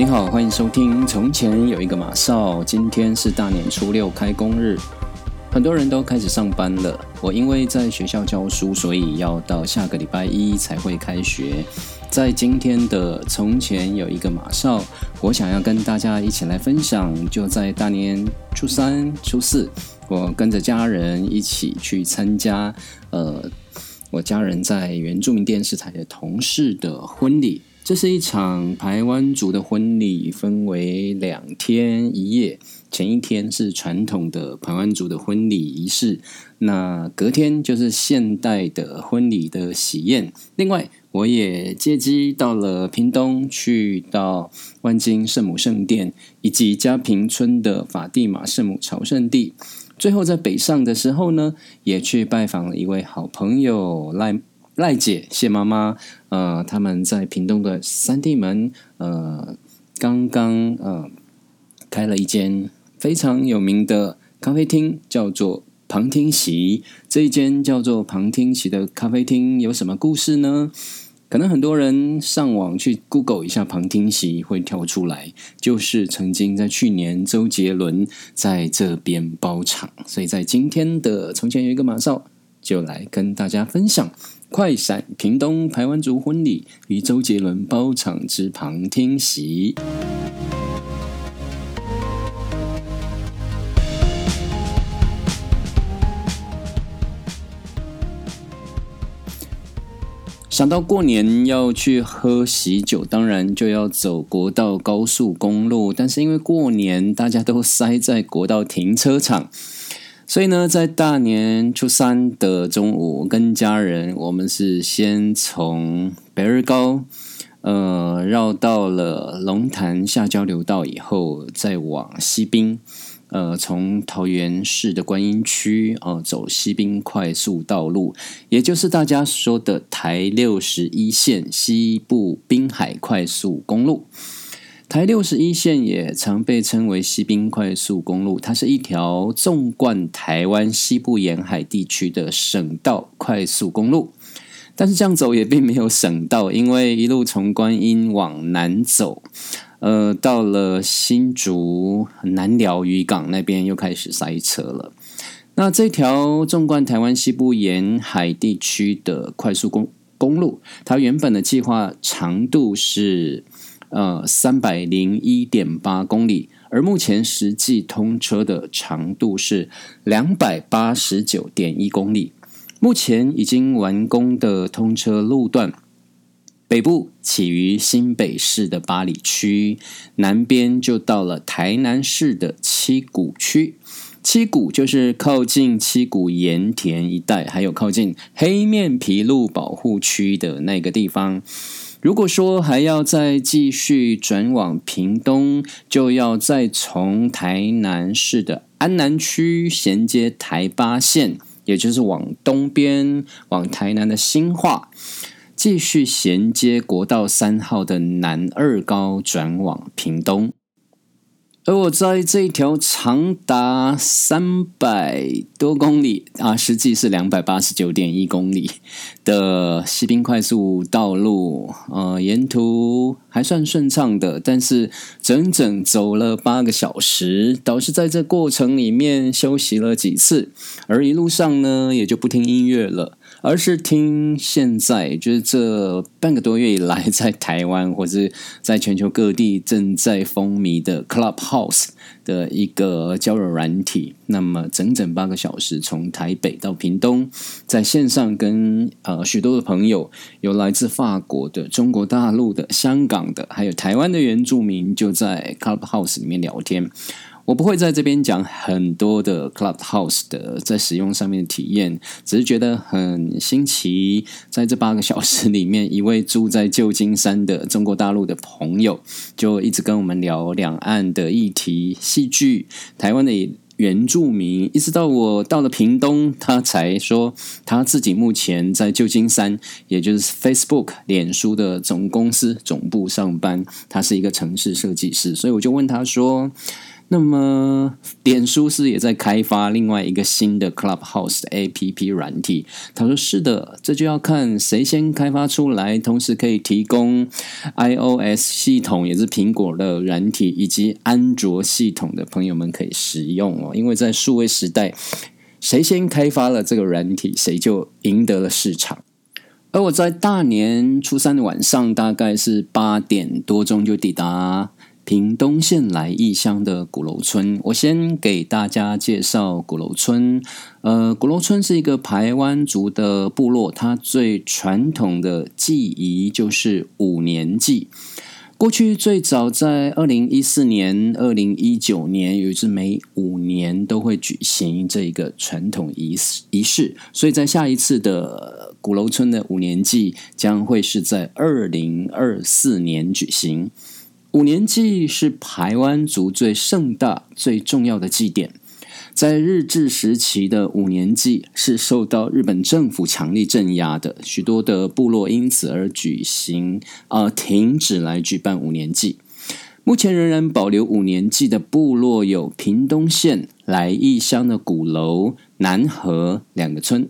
你好，欢迎收听。从前有一个马少，今天是大年初六开工日，很多人都开始上班了。我因为在学校教书，所以要到下个礼拜一才会开学。在今天的从前有一个马少，我想要跟大家一起来分享，就在大年初三、初四，我跟着家人一起去参加，呃，我家人在原住民电视台的同事的婚礼。这是一场台湾族的婚礼，分为两天一夜。前一天是传统的台湾族的婚礼仪式，那隔天就是现代的婚礼的喜宴。另外，我也借机到了屏东，去到万金圣母圣殿以及嘉平村的法蒂玛圣母朝圣地。最后在北上的时候呢，也去拜访了一位好朋友赖。赖姐、谢妈妈，呃，他们在屏东的三地门，呃，刚刚呃开了一间非常有名的咖啡厅，叫做旁听席。这一间叫做旁听席的咖啡厅有什么故事呢？可能很多人上网去 Google 一下旁听席会跳出来，就是曾经在去年周杰伦在这边包场，所以在今天的从前有一个马少，就来跟大家分享。快闪屏东台湾族婚礼与周杰伦包场之旁听席。想到过年要去喝喜酒，当然就要走国道高速公路，但是因为过年大家都塞在国道停车场。所以呢，在大年初三的中午，跟家人，我们是先从北日高，呃，绕到了龙潭下交流道以后，再往西滨，呃，从桃园市的观音区，呃，走西滨快速道路，也就是大家说的台六十一线西部滨海快速公路。台六十一线也常被称为西滨快速公路，它是一条纵贯台湾西部沿海地区的省道快速公路。但是这样走也并没有省道，因为一路从观音往南走，呃，到了新竹南寮渔港那边又开始塞车了。那这条纵贯台湾西部沿海地区的快速公公路，它原本的计划长度是。呃，三百零一点八公里，而目前实际通车的长度是两百八十九点一公里。目前已经完工的通车路段，北部起于新北市的八里区，南边就到了台南市的七股区。七股就是靠近七股盐田一带，还有靠近黑面皮路保护区的那个地方。如果说还要再继续转往屏东，就要再从台南市的安南区衔接台八线，也就是往东边往台南的新化，继续衔接国道三号的南二高转往屏东。而我在这一条长达三百多公里啊，实际是两百八十九点一公里的西滨快速道路，呃，沿途还算顺畅的，但是整整走了八个小时，导致在这过程里面休息了几次，而一路上呢，也就不听音乐了。而是听现在就是这半个多月以来，在台湾或者在全球各地正在风靡的 Clubhouse 的一个交友软体。那么整整八个小时，从台北到屏东，在线上跟呃许多的朋友，有来自法国的、中国大陆的、香港的，还有台湾的原住民，就在 Clubhouse 里面聊天。我不会在这边讲很多的 Clubhouse 的在使用上面的体验，只是觉得很新奇。在这八个小时里面，一位住在旧金山的中国大陆的朋友就一直跟我们聊两岸的议题、戏剧、台湾的原住民，一直到我到了屏东，他才说他自己目前在旧金山，也就是 Facebook 脸书的总公司总部上班，他是一个城市设计师，所以我就问他说。那么，点书是也在开发另外一个新的 Clubhouse 的 APP 软体。他说：“是的，这就要看谁先开发出来，同时可以提供 iOS 系统，也是苹果的软体，以及安卓系统的朋友们可以使用哦。因为在数位时代，谁先开发了这个软体，谁就赢得了市场。而我在大年初三的晚上，大概是八点多钟就抵达。”屏东县来义乡的鼓楼村，我先给大家介绍鼓楼村。呃，鼓楼村是一个排湾族的部落，它最传统的祭仪就是五年祭。过去最早在二零一四年、二零一九年，有一次每五年都会举行这一个传统仪式仪式，所以在下一次的鼓楼村的五年祭将会是在二零二四年举行。五年祭是排湾族最盛大、最重要的祭典。在日治时期的五年祭是受到日本政府强力镇压的，许多的部落因此而举行啊停止来举办五年祭。目前仍然保留五年祭的部落有屏东县来义乡的鼓楼、南河两个村。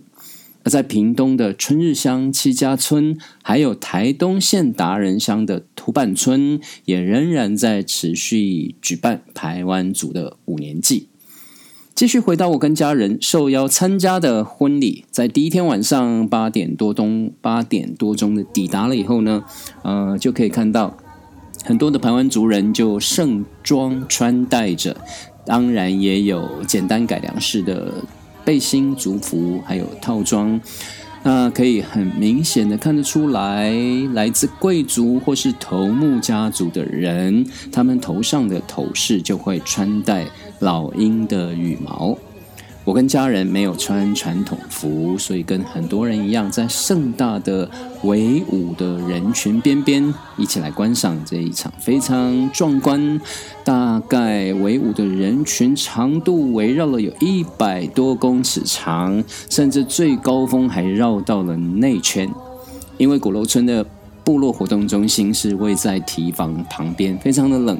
而在屏东的春日乡七家村，还有台东县达人乡的土板村，也仍然在持续举办台湾族的五年祭。继续回到我跟家人受邀参加的婚礼，在第一天晚上八点多钟八点多钟的抵达了以后呢，呃，就可以看到很多的台湾族人就盛装穿戴着，当然也有简单改良式的。背心、族服还有套装，那可以很明显的看得出来，来自贵族或是头目家族的人，他们头上的头饰就会穿戴老鹰的羽毛。我跟家人没有穿传统服，所以跟很多人一样，在盛大的围舞的人群边边，一起来观赏这一场非常壮观。大概围舞的人群长度围绕了有一百多公尺长，甚至最高峰还绕到了内圈。因为鼓楼村的部落活动中心是位在堤防旁边，非常的冷，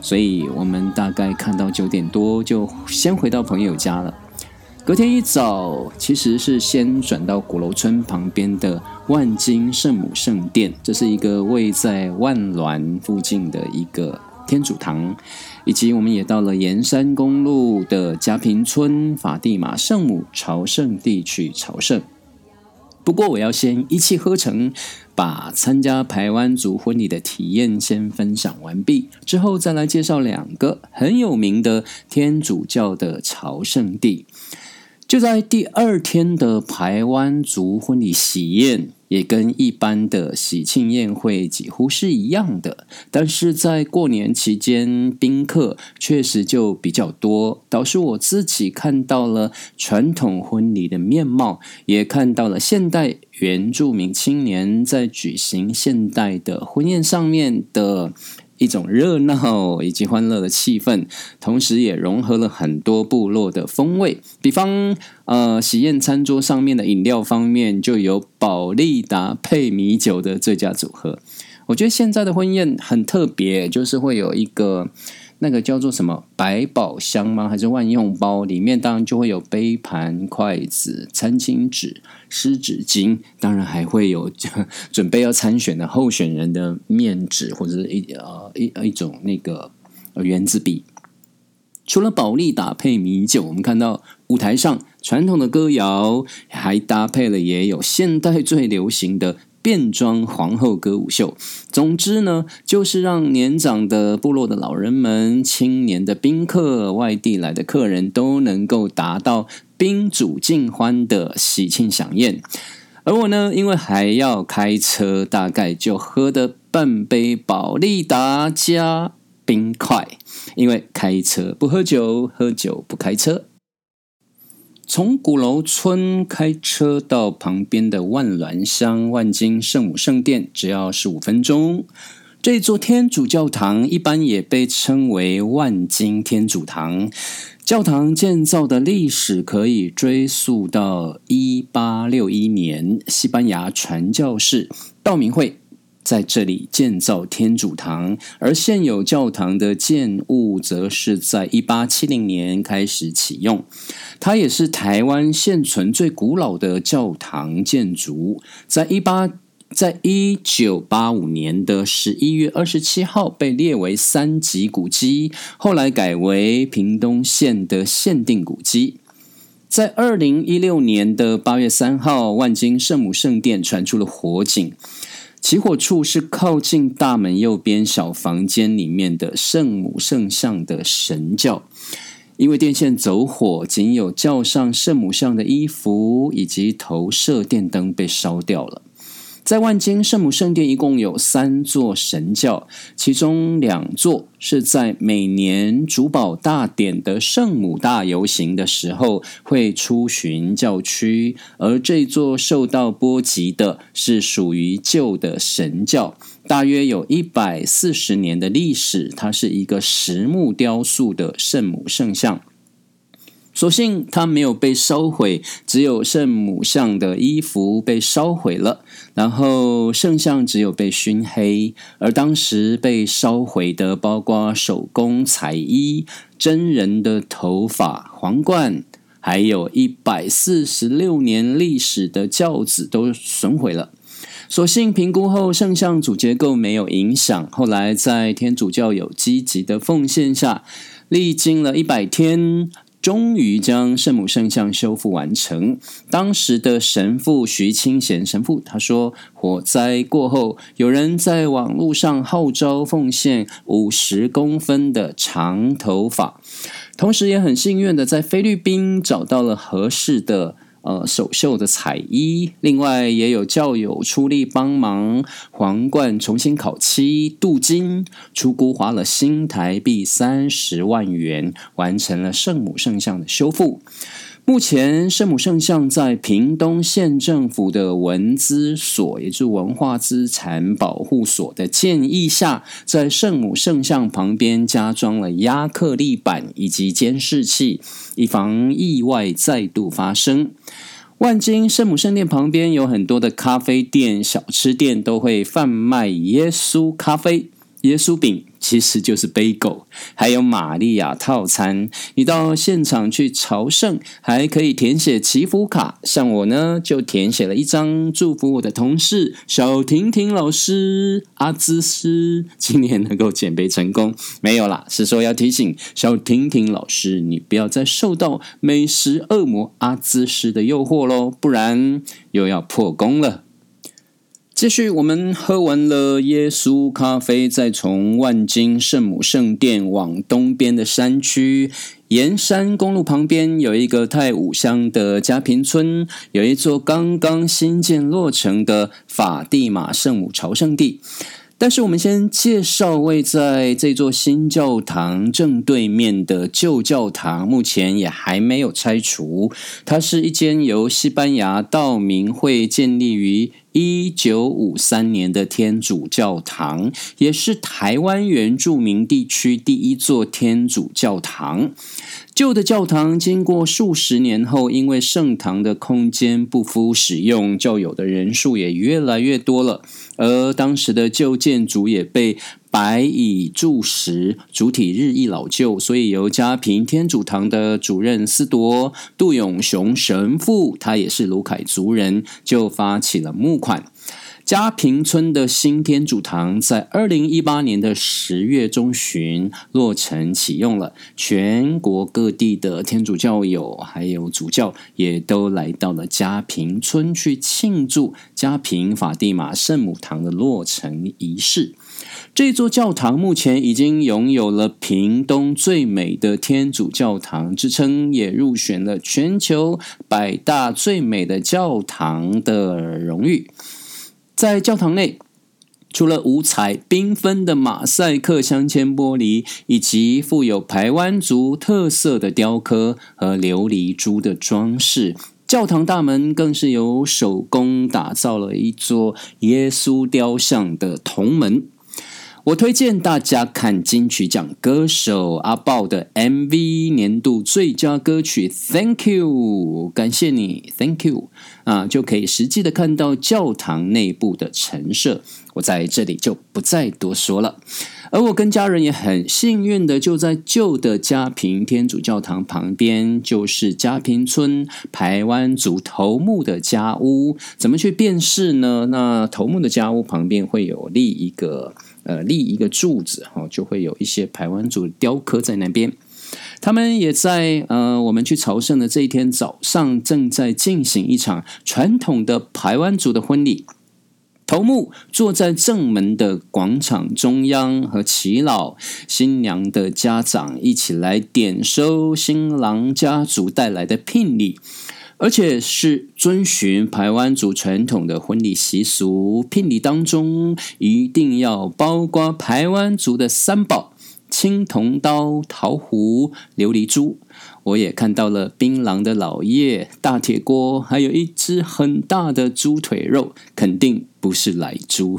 所以我们大概看到九点多就先回到朋友家了。隔天一早，其实是先转到鼓楼村旁边的万金圣母圣殿，这是一个位在万峦附近的一个天主堂，以及我们也到了沿山公路的嘉平村法蒂玛圣母朝圣地去朝圣。不过，我要先一气呵成，把参加台湾族婚礼的体验先分享完毕，之后再来介绍两个很有名的天主教的朝圣地。就在第二天的排湾族婚礼喜宴，也跟一般的喜庆宴会几乎是一样的。但是在过年期间，宾客确实就比较多，导致我自己看到了传统婚礼的面貌，也看到了现代原住民青年在举行现代的婚宴上面的。一种热闹以及欢乐的气氛，同时也融合了很多部落的风味。比方，呃，喜宴餐桌上面的饮料方面，就有宝利达配米酒的最佳组合。我觉得现在的婚宴很特别，就是会有一个。那个叫做什么百宝箱吗？还是万用包？里面当然就会有杯盘、筷子、餐巾纸、湿纸巾，当然还会有 准备要参选的候选人的面纸或者是一呃一一种那个圆珠笔。除了保利达配米酒，我们看到舞台上传统的歌谣，还搭配了也有现代最流行的。变装皇后歌舞秀，总之呢，就是让年长的部落的老人们、青年的宾客、外地来的客人都能够达到宾主尽欢的喜庆飨宴。而我呢，因为还要开车，大概就喝的半杯宝利达加冰块，因为开车不喝酒，喝酒不开车。从鼓楼村开车到旁边的万峦乡万金圣母圣殿，只要十五分钟。这座天主教堂一般也被称为万金天主堂。教堂建造的历史可以追溯到一八六一年，西班牙传教士道明会在这里建造天主堂，而现有教堂的建物则是在一八七零年开始启用。它也是台湾现存最古老的教堂建筑，在一八在一九八五年的十一月二十七号被列为三级古迹，后来改为屏东县的限定古迹。在二零一六年的八月三号，万金圣母圣殿传出了火警。起火处是靠近大门右边小房间里面的圣母圣像的神教，因为电线走火，仅有教上圣母像的衣服以及投射电灯被烧掉了。在万金圣母圣殿一共有三座神教，其中两座是在每年主保大典的圣母大游行的时候会出巡教区，而这座受到波及的是属于旧的神教，大约有一百四十年的历史，它是一个实木雕塑的圣母圣像。所幸它没有被烧毁，只有圣母像的衣服被烧毁了，然后圣像只有被熏黑。而当时被烧毁的，包括手工彩衣、真人的头发、皇冠，还有一百四十六年历史的轿子都损毁了。所幸评估后，圣像主结构没有影响。后来在天主教友积极的奉献下，历经了一百天。终于将圣母圣像修复完成。当时的神父徐清贤神父他说：“火灾过后，有人在网络上号召奉献五十公分的长头发，同时也很幸运的在菲律宾找到了合适的。”呃，首秀的彩衣，另外也有教友出力帮忙，皇冠重新烤漆镀金，出估花了新台币三十万元，完成了圣母圣像的修复。目前，圣母圣像在屏东县政府的文资所，也就是文化资产保护所的建议下，在圣母圣像旁边加装了压克力板以及监视器，以防意外再度发生。万金圣母圣殿旁边有很多的咖啡店、小吃店，都会贩卖耶稣咖啡。耶稣饼其实就是杯狗，还有玛利亚套餐。你到现场去朝圣，还可以填写祈福卡。像我呢，就填写了一张祝福我的同事小婷婷老师阿兹斯今年能够减肥成功。没有啦，是说要提醒小婷婷老师，你不要再受到美食恶魔阿兹斯的诱惑喽，不然又要破功了。继续，我们喝完了耶稣咖啡，再从万金圣母圣殿往东边的山区沿山公路旁边，有一个太武乡的家平村，有一座刚刚新建落成的法蒂玛圣母朝圣地。但是，我们先介绍位在这座新教堂正对面的旧教堂，目前也还没有拆除。它是一间由西班牙道明会建立于。一九五三年的天主教堂，也是台湾原住民地区第一座天主教堂。旧的教堂经过数十年后，因为圣堂的空间不敷使用，教友的人数也越来越多了，而当时的旧建筑也被。白蚁蛀石，主体日益老旧，所以由嘉平天主堂的主任司铎杜永雄神父，他也是卢凯族人，就发起了募款。嘉平村的新天主堂在二零一八年的十月中旬落成启用了，全国各地的天主教友还有主教也都来到了嘉平村去庆祝嘉平法蒂玛圣母堂的落成仪式。这座教堂目前已经拥有了屏东最美的天主教堂之称，也入选了全球百大最美的教堂的荣誉。在教堂内，除了五彩缤纷的马赛克镶嵌玻璃，以及富有排湾族特色的雕刻和琉璃珠的装饰，教堂大门更是由手工打造了一座耶稣雕像的铜门。我推荐大家看金曲奖歌手阿豹的 MV 年度最佳歌曲《Thank You》，感谢你，Thank You 啊，就可以实际的看到教堂内部的陈设。我在这里就不再多说了。而我跟家人也很幸运的，就在旧的嘉平天主教堂旁边，就是嘉平村排湾族头目的家屋。怎么去辨识呢？那头目的家屋旁边会有立一个。呃，立一个柱子哈，就会有一些排湾族雕刻在那边。他们也在呃，我们去朝圣的这一天早上，正在进行一场传统的排湾族的婚礼。头目坐在正门的广场中央，和耆老、新娘的家长一起来点收新郎家族带来的聘礼。而且是遵循台湾族传统的婚礼习俗，聘礼当中一定要包括台湾族的三宝：青铜刀、桃壶、琉璃珠。我也看到了槟榔的老叶、大铁锅，还有一只很大的猪腿肉，肯定不是奶猪。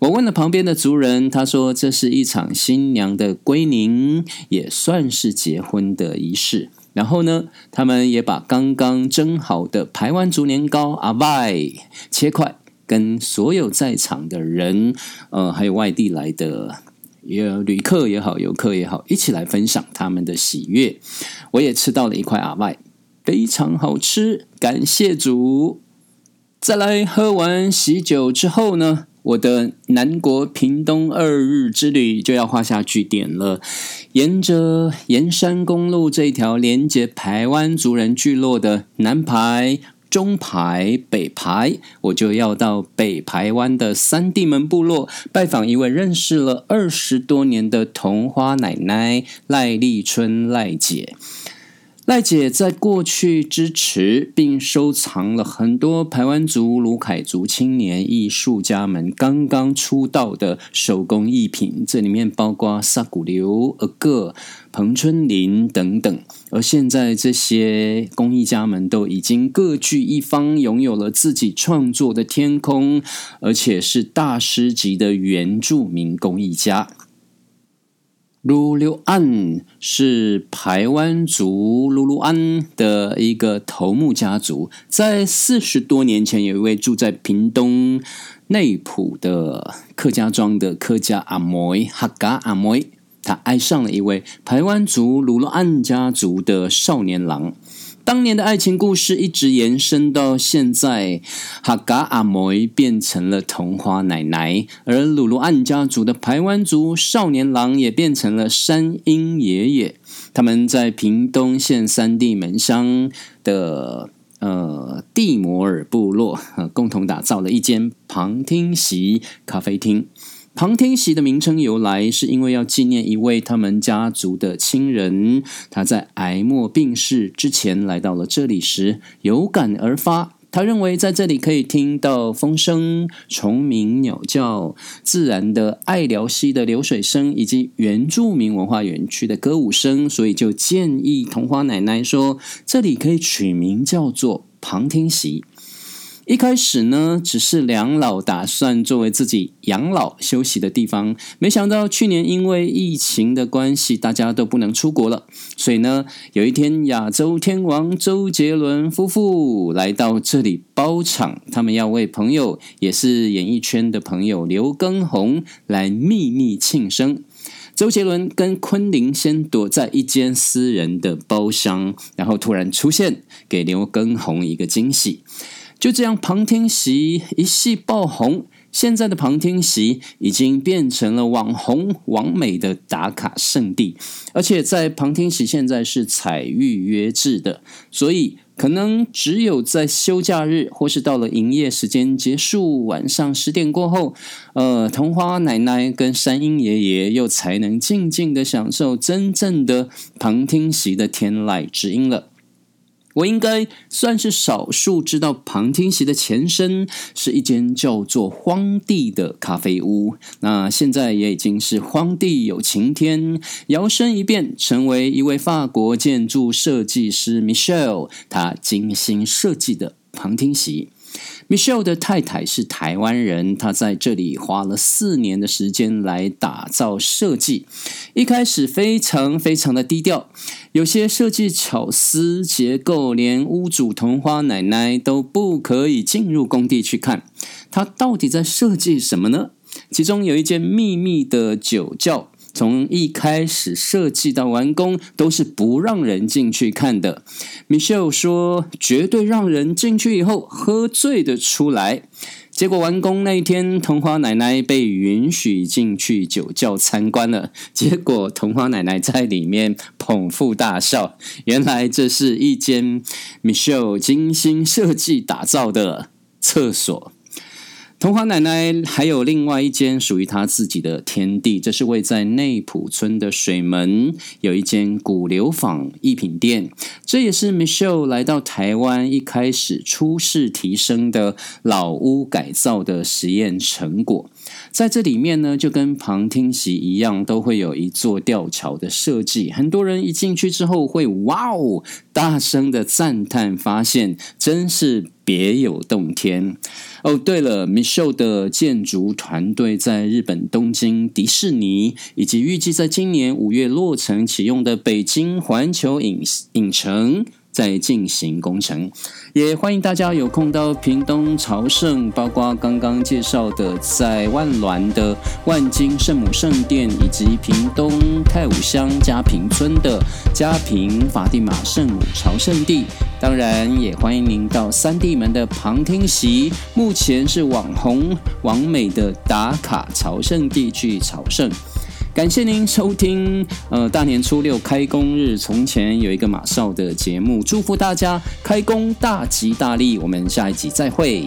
我问了旁边的族人，他说这是一场新娘的归宁，也算是结婚的仪式。然后呢，他们也把刚刚蒸好的台湾竹年糕阿拜切块，跟所有在场的人，呃，还有外地来的也旅客也好，游客也好，一起来分享他们的喜悦。我也吃到了一块阿拜，非常好吃，感谢主。再来喝完喜酒之后呢？我的南国屏东二日之旅就要画下句点了。沿着盐山公路这条连接台湾族人聚落的南排、中排、北排，我就要到北排湾的三地门部落拜访一位认识了二十多年的桐花奶奶赖丽春赖姐。赖姐在过去支持并收藏了很多台湾族、卢凯族青年艺术家们刚刚出道的手工艺品，这里面包括萨古流、阿个、彭春林等等。而现在，这些工艺家们都已经各据一方，拥有了自己创作的天空，而且是大师级的原住民工艺家。鲁鲁安是台湾族鲁鲁安的一个头目家族，在四十多年前，有一位住在屏东内埔的客家庄的客家阿妹哈嘎阿妹，他爱上了一位台湾族鲁鲁安家族的少年郎。当年的爱情故事一直延伸到现在，哈嘎阿梅变成了童话奶奶，而鲁鲁安家族的排湾族少年郎也变成了山鹰爷爷。他们在屏东县三地门乡的呃蒂摩尔部落，共同打造了一间旁听席咖啡厅。旁听席的名称由来，是因为要纪念一位他们家族的亲人，他在癌末病逝之前来到了这里时，有感而发。他认为在这里可以听到风声、虫鸣、鸟叫、自然的爱聊溪的流水声，以及原住民文化园区的歌舞声，所以就建议桐花奶奶说，这里可以取名叫做旁听席。一开始呢，只是两老打算作为自己养老休息的地方，没想到去年因为疫情的关系，大家都不能出国了，所以呢，有一天亚洲天王周杰伦夫妇来到这里包场，他们要为朋友，也是演艺圈的朋友刘畊宏来秘密庆生。周杰伦跟昆凌先躲在一间私人的包厢，然后突然出现，给刘畊宏一个惊喜。就这样，旁听席一系爆红。现在的旁听席已经变成了网红、网美的打卡圣地，而且在旁听席现在是采预约制的，所以可能只有在休假日或是到了营业时间结束，晚上十点过后，呃，桐花奶奶跟山鹰爷爷又才能静静的享受真正的旁听席的天籁之音了。我应该算是少数知道旁听席的前身是一间叫做荒地的咖啡屋。那现在也已经是荒地有晴天，摇身一变成为一位法国建筑设计师 Michelle，他精心设计的旁听席。Michelle 的太太是台湾人，她在这里花了四年的时间来打造设计。一开始非常非常的低调，有些设计巧思结构，连屋主桐花奶奶都不可以进入工地去看。她到底在设计什么呢？其中有一间秘密的酒窖。从一开始设计到完工，都是不让人进去看的。Michelle 说，绝对让人进去以后喝醉的出来。结果完工那一天，童花奶奶被允许进去酒窖参观了。结果童花奶奶在里面捧腹大笑，原来这是一间 Michelle 精心设计打造的厕所。童花奶奶还有另外一间属于她自己的天地，这是位在内埔村的水门，有一间古流坊艺品店。这也是 Michelle 来到台湾一开始初试提升的老屋改造的实验成果。在这里面呢，就跟旁听席一样，都会有一座吊桥的设计。很多人一进去之后会哇哦，大声的赞叹，发现真是别有洞天。哦，对了，Michelle 的建筑团队在日本东京迪士尼，以及预计在今年五月落成启用的北京环球影影城。在进行工程，也欢迎大家有空到屏东朝圣，包括刚刚介绍的在万峦的万金圣母圣殿，以及屏东太武乡嘉平村的嘉平法蒂玛圣母朝圣地。当然，也欢迎您到三地门的旁听席，目前是网红王美的打卡朝圣地去朝圣。感谢您收听，呃，大年初六开工日，从前有一个马少的节目，祝福大家开工大吉大利，我们下一集再会。